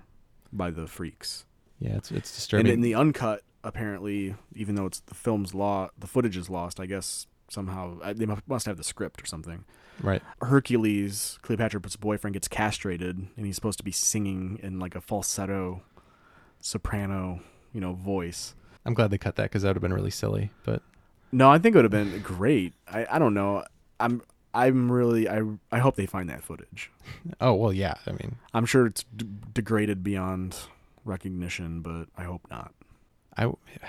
by the freaks Yeah, it's it's disturbing. and in the uncut apparently even though it's the film's law the footage is lost i guess somehow uh, they must have the script or something right. hercules cleopatra's boyfriend gets castrated and he's supposed to be singing in like a falsetto soprano you know voice I'm glad they cut that because that would have been really silly. But No, I think it would have been great. I, I don't know. I'm I'm really I I hope they find that footage. oh well, yeah. I mean, I'm sure it's d- degraded beyond recognition, but I hope not. I,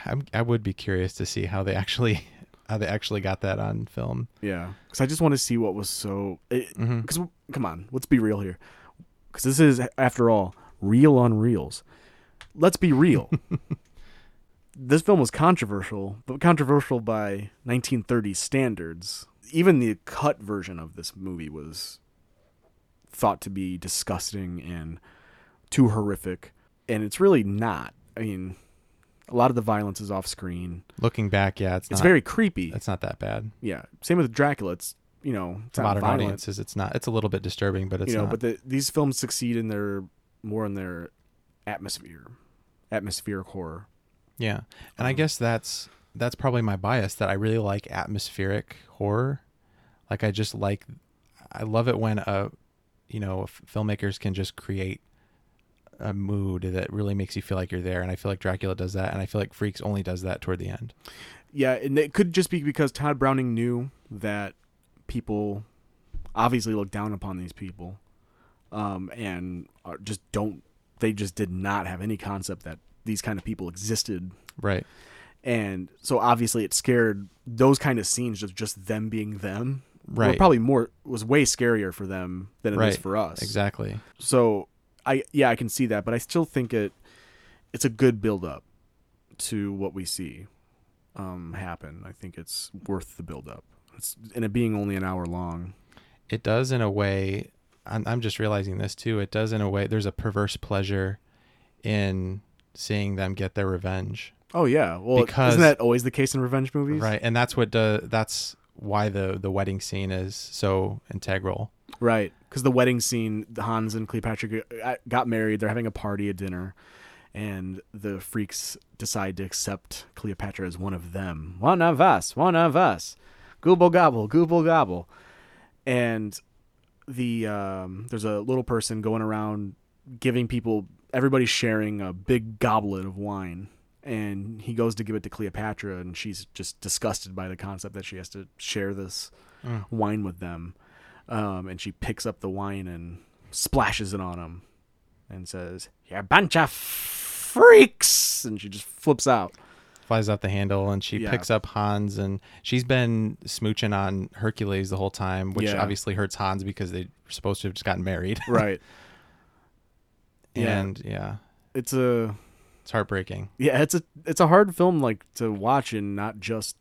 I'm- I would be curious to see how they actually how they actually got that on film. Yeah, because I just want to see what was so. Because mm-hmm. come on, let's be real here. Because this is, after all, real on reels. Let's be real. this film was controversial, but controversial by 1930s standards. Even the cut version of this movie was thought to be disgusting and too horrific, and it's really not. I mean, a lot of the violence is off screen. Looking back, yeah, it's, It's not very creepy. it's not that bad. Yeah, same with Dracula. It's you know, it's To modern violent. audiences, it's not. It's a little bit disturbing, but it's you know, not. but the, these films succeed in their more in their atmosphere, atmospheric horror. Yeah. And I Um, guess that's that's probably my bias that I really like atmospheric horror. Like I just like I love it when a you know filmmakers can just create a mood that really makes you feel like you're there and I feel like Dracula does that and I feel like Freaks only does that toward the end. Yeah, and it could just be because Tod Browning knew that people obviously look down upon these people, um, and are just don't. They just did not have any concept that these kind of people existed, Right. And so obviously it scared those kind of scenes of just them being them. Right. probably more was way scarier for them than it is Right. for us. Exactly. So I yeah I can see that, but I still think it it's a good build up to what we see um, happen. I think it's worth the build up. It's and it being only an hour long. It does in a way I'm, I'm just realizing this too. It does in a way there's a perverse pleasure in seeing them get their revenge. Oh yeah, well Because- isn't that always the case in revenge movies? Right, and that's what do, that's why the the wedding scene is so integral. right. Because the wedding scene, Hans and Cleopatra uh, got married. They're having a party, a dinner, and the freaks decide to accept Cleopatra as one of them. One of us. One of us. Gooble gobble. Gooble gobble. And the um, there's a little person going around giving people. Everybody's sharing a big goblet of wine. And he goes to give it to Cleopatra, and she's just disgusted by the concept that she has to share this Mm. wine with them. Um, and she picks up the wine and splashes it on him and says, You're a bunch of freaks. And she just flips out. Flies out the handle and she Yeah. picks up Hans and she's been smooching on Hercules the whole time, which Yeah. obviously hurts Hans because they were supposed to have just gotten married. Right. Yeah. and yeah, It's a it's heartbreaking. yeah, it's a it's a hard film like to watch and not just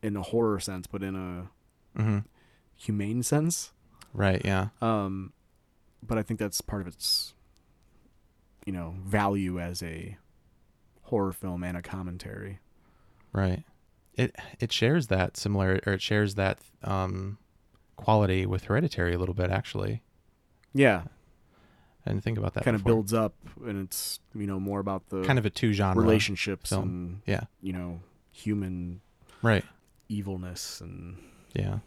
in a horror sense, but in a hmm humane sense. Right? Yeah. Um, but I think that's part of its, you know, value as a horror film and a commentary. Right. It it shares that similar or it shares that um quality with Hereditary a little bit actually. Yeah, I didn't think about that. kind of builds up, and it's you know more about the kind of a two genre relationships film. and Yeah. you know human Right. evilness and Yeah.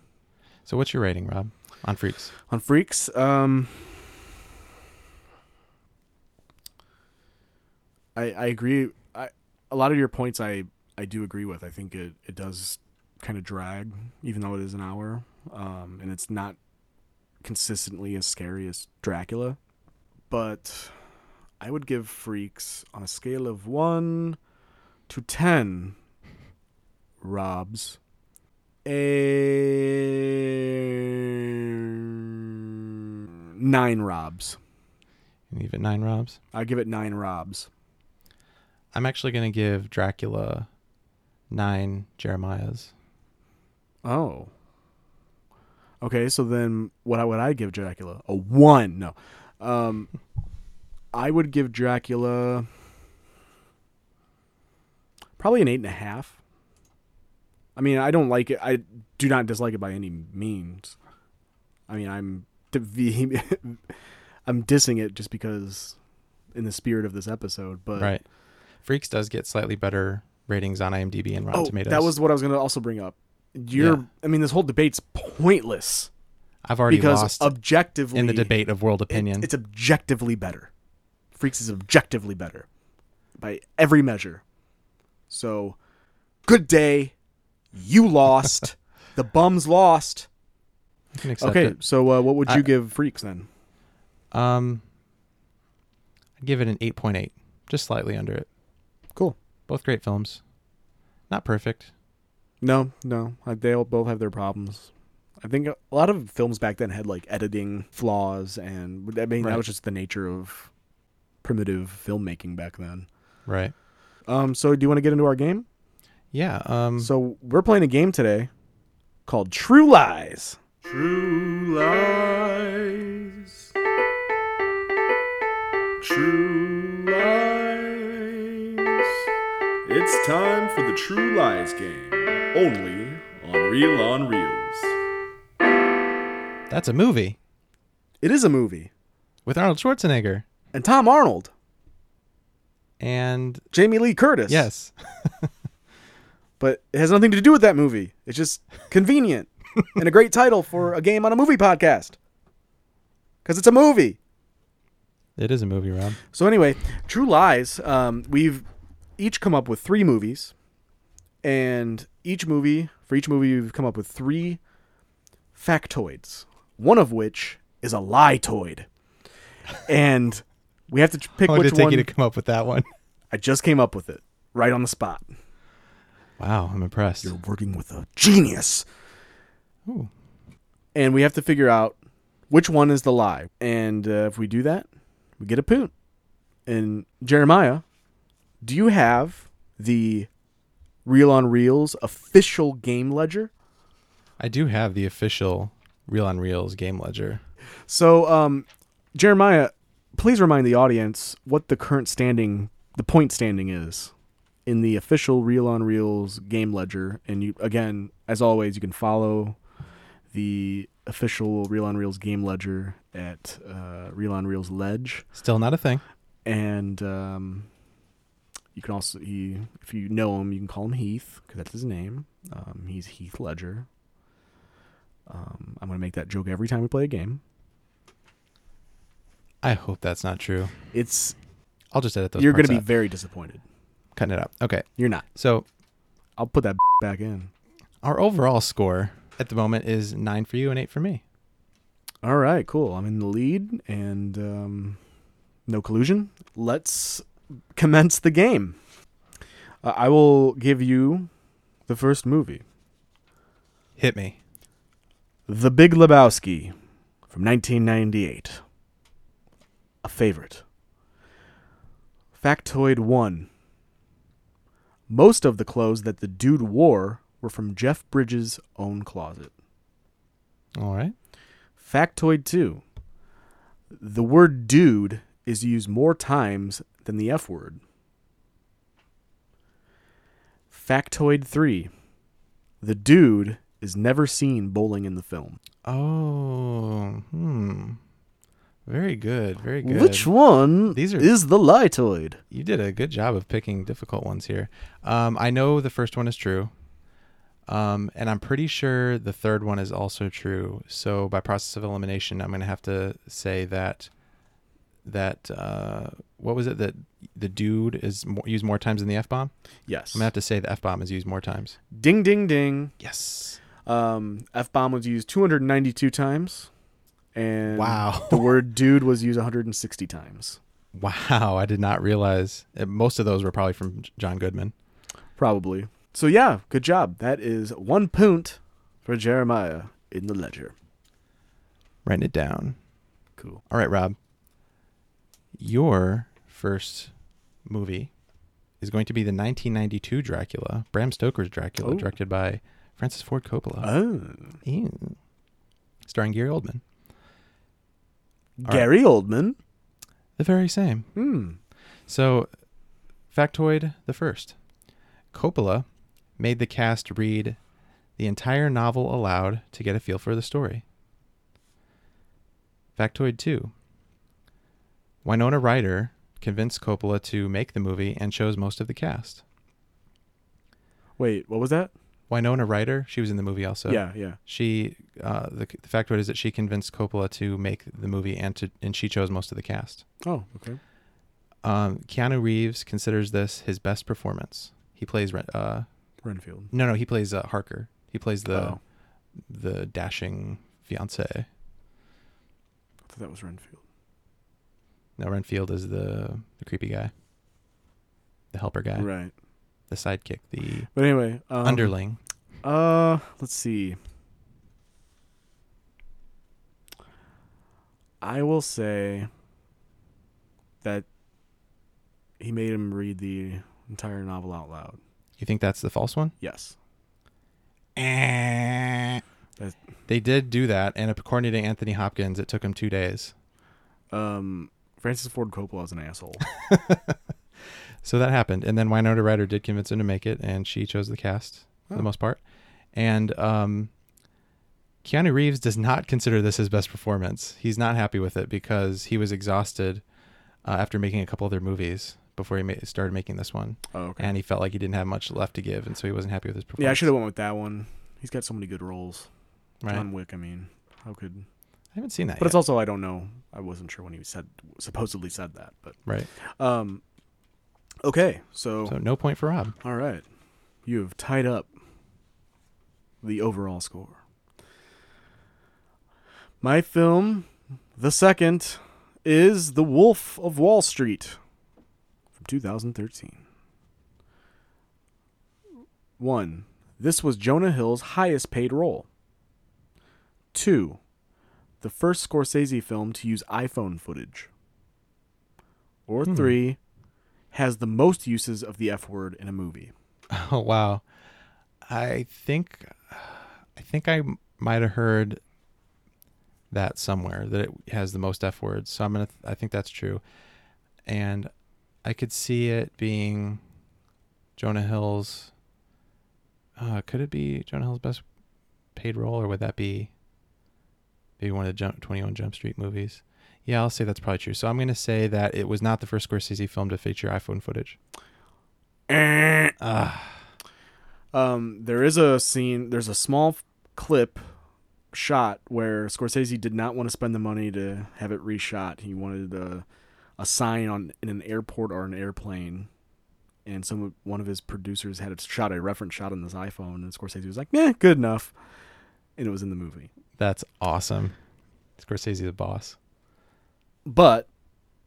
So what's your rating, Rob, on Freaks? on freaks. Um, I I agree. I a lot of your points I I do agree with. I think it it does kind of drag, even though it is an hour. um, and it's not consistently as scary as Dracula. But I would give Freaks on a scale of one to ten. Robs a nine Robs. You leave it nine Robs. I give it nine Robs. I'm actually going to give Dracula nine Jeremiahs. Oh. Okay, so then what would I give Dracula? A one. No. Um I would give Dracula probably an eight and a half. I mean, I don't like it. I do not dislike it by any means. I mean, I'm I'm dissing it just because in the spirit of this episode, but right. Freaks does get slightly better ratings on IMDb and Rotten oh, Tomatoes. that was what I was going to also bring up. You're, Yeah. I mean, this whole debate's pointless I've already because lost objectively in the debate of world it- opinion. it's objectively better. Freaks is objectively better by every measure. So, good day. You lost. the bums lost. Okay, it. so uh, what would you I- give Freaks then? Um, I'd give it an 8.8, just slightly under it. Cool. Both great films. Not perfect. No, no, they all both have their problems. I think a lot of films back then had like editing flaws, and I mean Right. that was just the nature of primitive filmmaking back then. Right. Um, so do you want to get into our game? Yeah. Um, So we're playing a game today called True Lies. True lies. True lies. It's time for the True Lies game. Only on Reel on Reels. That's a movie It is a movie, with Arnold Schwarzenegger. and Tom Arnold, And Jamie Lee Curtis. yes, but it has nothing to do with that movie. It's just convenient and a great title for a game on a movie podcast because it's a movie. it is a movie, Rob. So anyway, True Lies. Um, we've each come up with three movies, and each movie for each movie we've come up with three factoids. One of which is a lietoid, and we have to tr- pick How long which did it take one. you to come up with that one? I just came up with it right on the spot. Wow, I'm impressed. You're working with a genius, Ooh. and we have to figure out which one is the lie. And uh, if we do that, we get a poon. And Jeremiah, do you have the Reel on Reels official game ledger? I do have the official Reel on Reels game ledger. So, um, Jeremiah, please remind the audience what the current standing, the point standing is in the official Reel on Reels game ledger. And you, again, as always, you can follow the official Reel on Reels game ledger at uh, Reel on Reels Ledge. Still not a thing. and um, you can also he if you know him you can call him Heath because that's his name. Um, he's Heath Ledger. Um, I'm gonna make that joke every time we play a game. I hope that's not true. It's I'll just edit those. you're gonna be out. very disappointed. cutting it out. Okay, You're not. so I'll put that back in. our overall score at the moment is nine for you and eight for me. All right, cool. I'm in the lead and um, no collusion. Let's commence the game. Uh, I will give you the first movie, Hit me. The Big Lebowski from 1998. A favorite. Factoid 1. Most of the clothes that the dude wore were from Jeff Bridges' own closet. All right. Factoid 2. The word dude is used more times than the F word. Factoid 3. The dude is never seen bowling in the film. Oh, hmm. Very good. Very good. Which one These are- is the litoid? You did a good job of picking difficult ones here. Um, I know the first one is true. Um, and I'm pretty sure the third one is also true. So by process of elimination, I'm going to have to say that that uh, what was it that the dude is more, used more times than the f bomb? Yes. I'm gonna have to say the f bomb is used more times. Ding, ding, ding. Yes. Um, F bomb was used 292 times, and Wow. the word dude was used 160 times. Wow, I did not realize. uh, Most of those were probably from John Goodman. Probably. So yeah, good job. That is one punt for Jeremiah in the ledger. Writing it down. Cool. All right, Rob. Your first movie is going to be the 1992 Dracula, Bram Stoker's Dracula, Oh. directed by Francis Ford Coppola, Oh, Ew. starring Gary Oldman. All Gary Oldman. The very same. Hmm. So, factoid the first Coppola made the cast read the entire novel aloud to get a feel for the story. Factoid two Winona Ryder convinced Coppola to make the movie and chose most of the cast. Wait, what was that? Winona Ryder, she was in the movie also. yeah, yeah. She, uh, the, the factoid is that she convinced Coppola to make the movie and to, and she chose most of the cast. Oh, okay. Um, Keanu Reeves considers this his best performance. He plays Ren- uh, Renfield. no, no, he plays uh, Harker. He plays the Oh. the dashing fiance. I thought that was Renfield. No, Renfield is the the creepy guy, the helper guy, Right. The sidekick, the But anyway, um, underling. Uh, let's see. I will say that he made him read the entire novel out loud. You think that's the false one? Yes. And they did do that, and according to Anthony Hopkins, it took him two days. Um, Francis Ford Coppola is an asshole. So that happened, and then Winona Ryder did convince him to make it, and she chose the cast for the Oh. most part. And um, Keanu Reeves does not consider this his best performance. He's not happy with it because he was exhausted uh, after making a couple other movies before he ma- started making this one, Oh, okay. and he felt like he didn't have much left to give, and so he wasn't happy with his performance. yeah, I should have went with that one. He's got so many good roles. Right. John Wick. I mean, how could? I haven't seen that But yet. it's also I don't know. I wasn't sure when he said supposedly said that. But right. um, okay. So, So no point for Rob. all right, you have tied up the overall score. My film, the second, is The Wolf of Wall Street from 2013. One, this was Jonah Hill's highest paid role. Two, the first Scorsese film to use iPhone footage. Or Hmm. three, has the most uses of the F word in a movie. Oh wow, I think I think I might have heard that somewhere that it has the most f words. So I'm gonna I think that's true, and I could see it being Jonah Hill's. Uh, could it be Jonah Hill's best paid role, or would that be maybe one of the Jump, 21 Jump Street movies? Yeah, I'll say that's probably true. So I'm gonna say that it was not the first Scorsese film to feature iPhone footage. Ah. Um, there is a scene. There's a small clip shot where Scorsese did not want to spend the money to have it reshot. He wanted a, a sign on in an airport or an airplane, and some one of his producers had it shot a reference shot on this iPhone, and Scorsese was like, "Yeah, good enough," and it was in the movie. That's awesome. Scorsese's the boss. But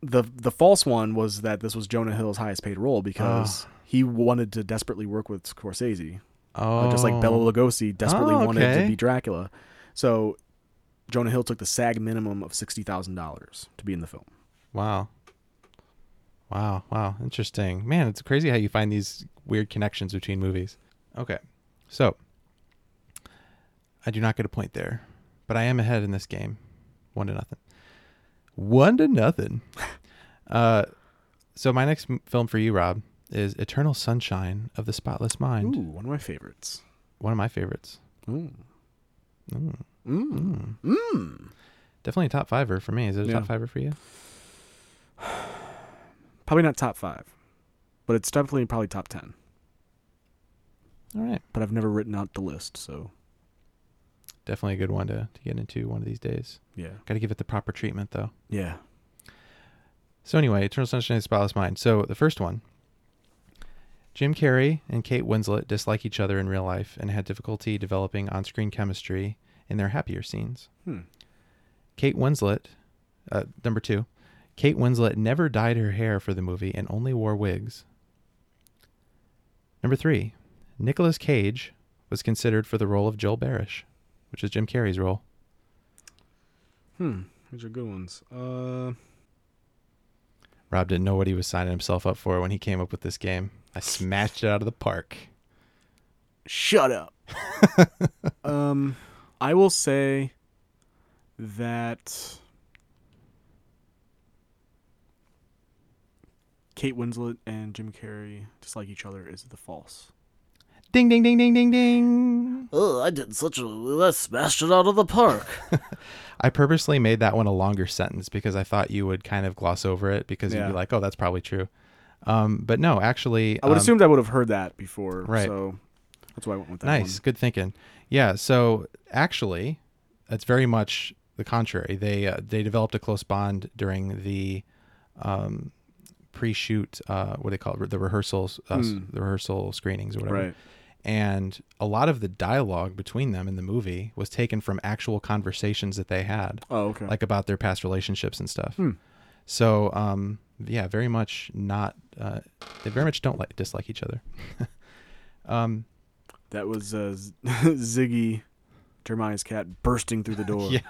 the the false one was that this was Jonah Hill's highest paid role because ah. he wanted to desperately work with Scorsese. Oh, just like Bela oh. Lugosi desperately Oh, wanted to be Dracula. So Jonah Hill took the SAG minimum of sixty thousand dollars to be in the film. Wow. Wow, wow, interesting. Man, it's crazy how you find these weird connections between movies. Okay. So, I do not get a point there, but I am ahead in this game. 1 to nothing. 1 to nothing. uh so my next m- film for you, Rob, is Eternal Sunshine of the Spotless Mind. Ooh, one of my favorites. One of my favorites. Mm, Mm. mm. Mm. Definitely a top fiver for me. Is it a Yeah. top fiver for you? Probably not top five, but it's definitely probably top ten. All right. But I've never written out the list, so Definitely a good one to, to get into one of these days. yeah, Got to give it the proper treatment, though. yeah. So, anyway, Eternal Sunshine of the Spotless Mind. So, the first one Jim Carrey and Kate Winslet dislike each other in real life and had difficulty developing on screen chemistry in their happier scenes. Hmm. Kate Winslet, uh, number two, Kate Winslet never dyed her hair for the movie and only wore wigs. Number three, Nicolas Cage was considered for the role of Joel Barish, which is Jim Carrey's role. Hmm. These are good ones. Uh, Rob didn't know what he was signing himself up for when he came up with this game. I smashed it out of the park. shut up. um, I will say that Kate Winslet and Jim Carrey dislike each other is the false. Ding, ding, ding, ding, ding, ding. Oh, I did such a. I smashed it out of the park. I purposely made that one a longer sentence because I thought you would kind of gloss over it because you'd Yeah. be like, oh, that's probably true. Um, but no, actually, I would um, assumed I would have heard that before. Right. So that's why I went with that nice, good thinking. Yeah, so actually, that's very much the contrary. They uh, they developed a close bond during the um, pre-shoot. Uh, what do they call it? The rehearsals, uh, s- Hmm. the rehearsal screenings or one. whatever. Right. And a lot of the dialogue between them in the movie was taken from actual conversations that they had. Oh, okay. like about their past relationships and stuff. Hmm. So, um, yeah, very much not. Uh, they very much don't like dislike each other. um, that was uh, Ziggy, Jeremiah's cat, bursting through the door. yeah,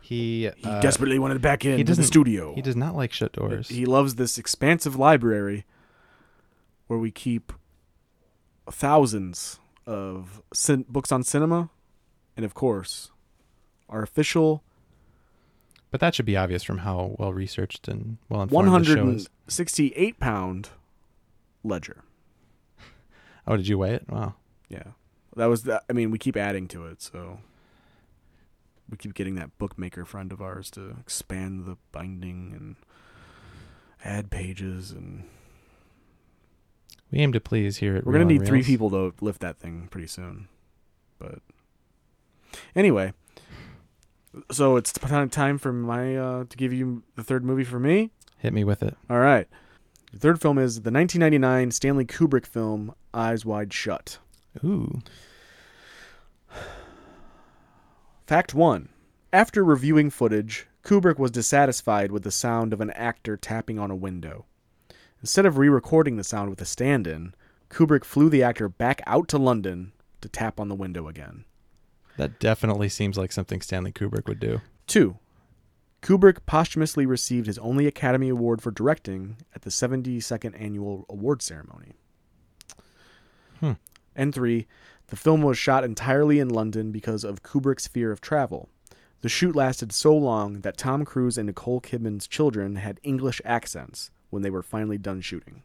he He uh, desperately wanted back in he to the studio. he does not like shut doors. He loves this expansive library where we keep thousands of cin- books on cinema, and of course, our official but that should be obvious from how well researched and well informed the show is. 168 pound ledger. Oh, did you weigh it? Wow. Yeah, that was. The, I mean, we keep adding to it, so we keep getting that bookmaker friend of ours to expand the binding and add pages, and We aim to please here at we're gonna need three people to lift that thing pretty soon. But anyway, so it's time time for my uh, to give you the third movie for me. Hit me with it. All right. The third film is the 1999 Stanley Kubrick film Eyes Wide Shut. Ooh. Fact 1. After reviewing footage, Kubrick was dissatisfied with the sound of an actor tapping on a window. Instead of re recording the sound with a stand in, Kubrick flew the actor back out to London to tap on the window again. That definitely seems like something Stanley Kubrick would do. 2. Kubrick posthumously received his only Academy Award for directing at the 72nd Annual Award Ceremony. Hmm. And 3. The film was shot entirely in London because of Kubrick's fear of travel. The shoot lasted so long that Tom Cruise and Nicole Kidman's children had English accents when they were finally done shooting.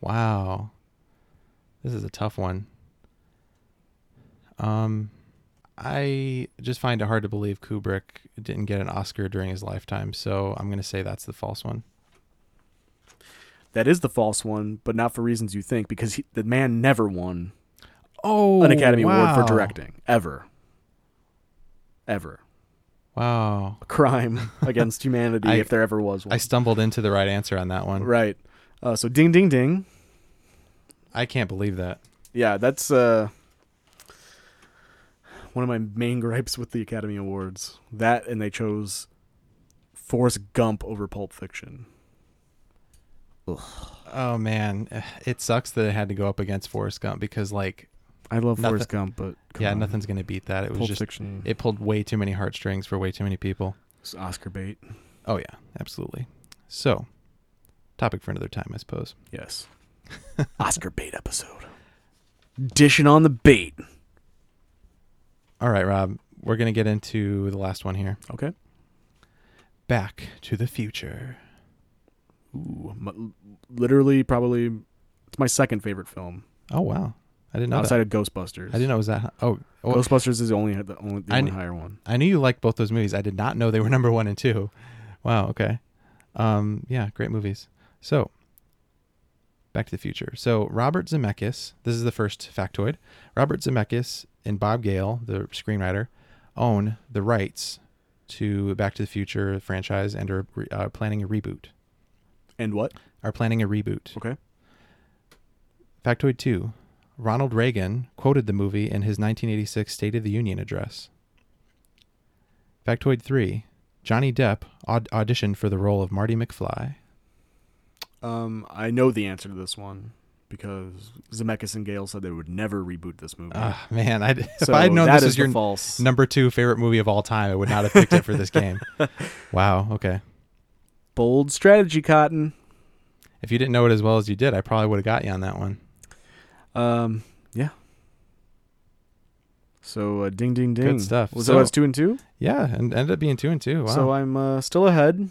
Wow. This is a tough one. Um I just find it hard to believe Kubrick didn't get an Oscar during his lifetime, so I'm going to say that's the false one. That is the false one, but not for reasons you think, because he, the man never won Oh, an Academy Award for directing. Ever. Ever. Wow. A crime against humanity I- if there ever was one. I stumbled into the right answer on that one. Right. Uh, so ding ding ding. I can't believe that. Yeah, that's uh one of my main gripes with the Academy Awards. That and they chose Forrest Gump over Pulp Fiction. Oh man, it sucks that it had to go up against Forrest Gump because like I love Nothing- Forrest Gump, but yeah, on. nothing's going to beat that. It was Pulp just Fiction. it pulled way too many heartstrings for way too many people. It's Oscar bait. Oh yeah, absolutely. So, topic for another time, I suppose. Yes. Oscar bait episode. Dishing on the bait. All right, Rob, we're going to get into the last one here. Okay. Back to the Future. Ooh, literally, probably, it's my second favorite film Oh wow, I didn't know outside that. of Ghostbusters. I didn't know it was that. Oh, oh Ghostbusters is the only the only, the I higher one. I knew you liked both those movies. I did not know they were number one and two. Wow. Okay. Um. Yeah. Great movies. So, Back to the Future. So Robert Zemeckis. This is the first factoid. Robert Zemeckis and Bob Gale, the screenwriter, own the rights to Back to the Future franchise and are uh, planning a reboot. And what? Are planning a reboot. Okay. Factoid 2. Ronald Reagan quoted the movie in his 1986 State of the Union address. Factoid 3. Johnny Depp aud- auditioned for the role of Marty McFly. Um, I know the answer to this one because Zemeckis and Gale said they would never reboot this movie. Ah, man, I'd, if I had known this is was your false. number two favorite movie of all time, I would not have picked it for this game. Wow. Okay. Bold strategy, Cotton. If you didn't know it as well as you did, I probably would have got you on that one. Um, yeah. So uh, ding, ding, ding. Good stuff. So- so, it's two and two? Yeah, and ended up being two and two. Wow. So I'm uh, still ahead.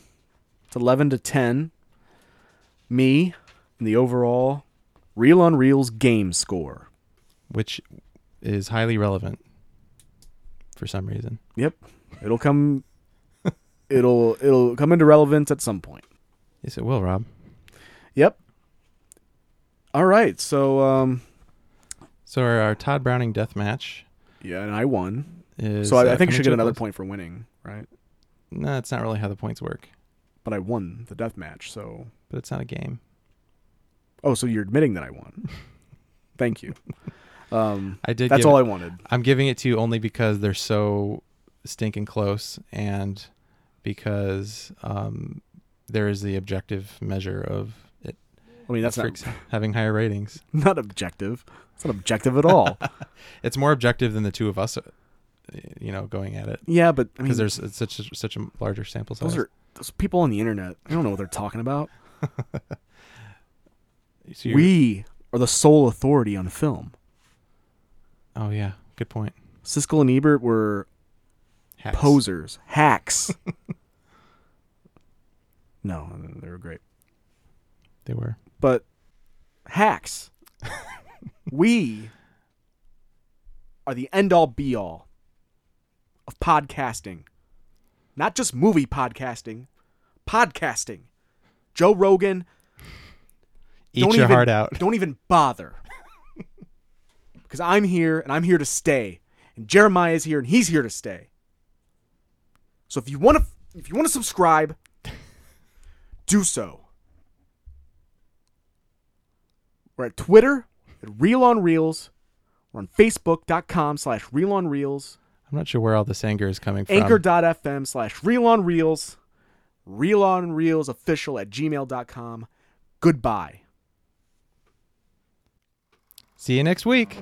It's eleven to ten. Me in the overall Reel on Reels game score. which is highly relevant for some reason. Yep, it'll come. it'll it'll come into relevance at some point. Yes, it will, Rob. Yep. All right, so um, So our, our Tod Browning death match yeah, and I won. is. so I, uh, I think I should get another point for winning, right? No, that's not really how the points work. But I won the death match, so But it's not a game. oh, so you're admitting that I won. Thank you. Um, I did. that's all it- I wanted. I'm giving it to you only because they're so stinking close, and because um, there is the objective measure of I mean, that's not having higher ratings. not objective. It's not objective at all. It's more objective than the two of us, uh, you know, going at it yeah, but I mean, because there's such a, such a larger sample size. those are those people on the internet. I don't know what they're talking about. So We are the sole authority on film. Oh yeah, good point. Siskel and Ebert were Hacks. posers, hacks. no, they were great, They were. But hacks. we are the end all be all of podcasting, not just movie podcasting, podcasting. Joe Rogan, Eat Don't your even- heart out. don't even bother. Because I'm here and I'm here to stay. And Jeremiah is here and he's here to stay. So if you want to if you want to subscribe, do so. We're at Twitter at Reel on Reels. We're on Facebook.com slash Reel on Reels. I'm not sure where all this anger is coming from. Anchor.fm slash Reel on Reels. Reel on Reels official at gmail.com. Goodbye. See you next week.